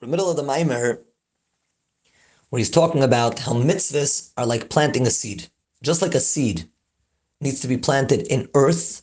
the middle of the Maimer, where he's talking about how mitzvahs are like planting a seed. Just like a seed needs to be planted in earth,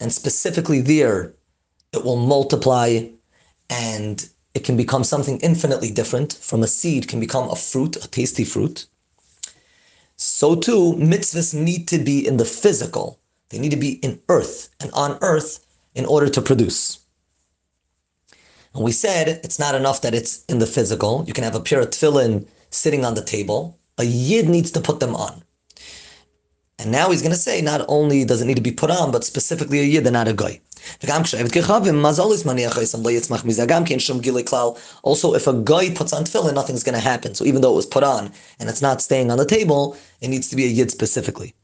and specifically there, it will multiply and it can become something infinitely different. From a seed can become a fruit, a tasty fruit. So too, mitzvahs need to be in the physical. They need to be in earth and on earth in order to produce. And we said it's not enough that it's in the physical. You can have a pair of tefillin sitting on the table. A yid needs to put them on. And now he's going to say not only does it need to be put on, but specifically a yid and not a goy. Also, if a goy puts on tefillin, nothing's going to happen. So even though it was put on and it's not staying on the table, it needs to be a yid specifically.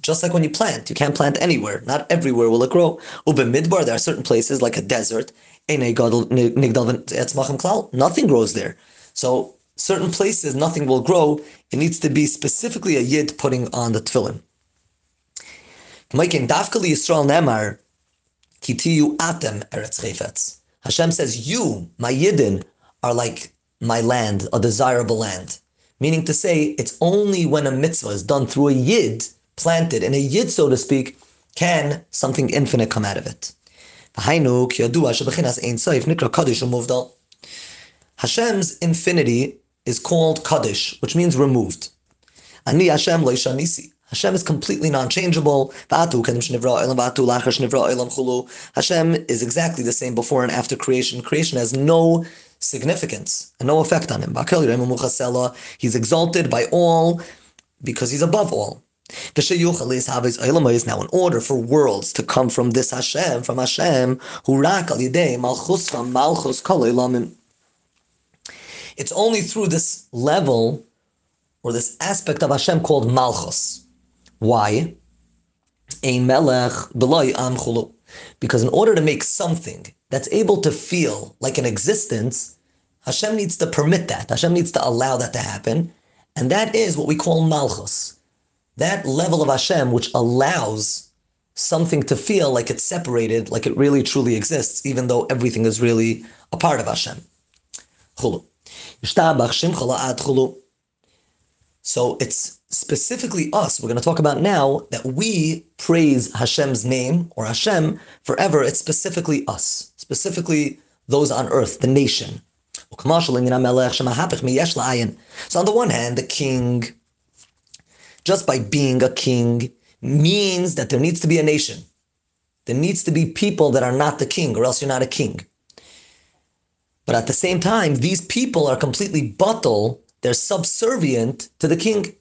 Just like when you plant, you can't plant anywhere. Not everywhere will it grow. Midbar, there are certain places like a desert. Nothing grows there. So certain places, nothing will grow. It needs to be specifically a yid putting on the tefillin. Nemar, Kitiyu Atem Eretz Chayfetz. Hashem says, You, my Yidden, are like my land, a desirable land. Meaning to say, it's only when a mitzvah is done through a Yid, planted in a Yid, so to speak, can something infinite come out of it. Hashem's infinity is called Kadosh, which means removed. Ani Hashem Leishanisi. Hashem is completely non-changeable. Hashem is exactly the same before and after creation. Creation has no significance and no effect on him. He's exalted by all because he's above all. Is now, in order for worlds to come from this Hashem, from Hashem, it's only through this level or this aspect of Hashem called Malchus. Why? Ein melech chulu. Because in order to make something that's able to feel like an existence, Hashem needs to permit that. Hashem needs to allow that to happen. And that is what we call malchus. That level of Hashem which allows something to feel like it's separated, like it really truly exists, even though everything is really a part of Hashem. Chulu. So it's specifically us, we're going to talk about now that we praise Hashem's name or Hashem forever. It's specifically us, specifically those on earth, the nation. So on the one hand, the king, just by being a king, means that there needs to be a nation. There needs to be people that are not the king, or else you're not a king. But at the same time, these people are completely batel, they're subservient to the king.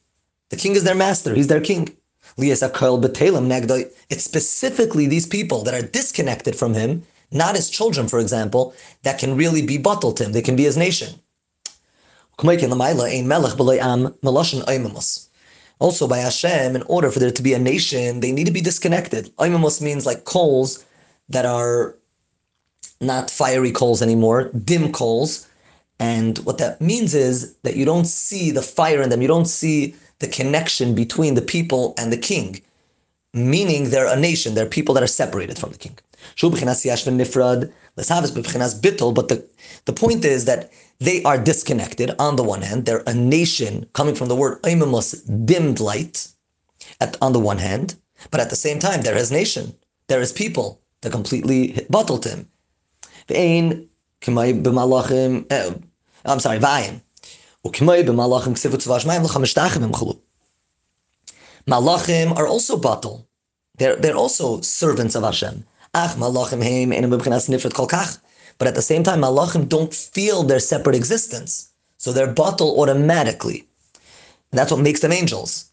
The king is their master, he's their king. It's specifically these people that are disconnected from him, not his children, for example, that can really be bottled to him. They can be his nation. Also, by Hashem, in order for there to be a nation, they need to be disconnected. Omemus means like coals that are not fiery coals anymore, dim coals. And what that means is that you don't see the fire in them, you don't see the connection between the people and the king, meaning they're a nation, they're people that are separated from the king. But the, the point is that they are disconnected on the one hand. They're a nation coming from the word dimmed light at, on the one hand, but at the same time, they're his nation. They're his people. They're completely bottled him. Eh, I'm sorry, Vayin. Malachim are also batal. They're, they're also servants of Hashem. But at the same time, malachim don't feel their separate existence. So they're batal automatically. And that's what makes them angels.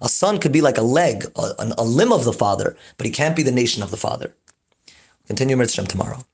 A son could be like a leg, a, a limb of the father, but he can't be the nation of the father. Continue Mitzvah tomorrow.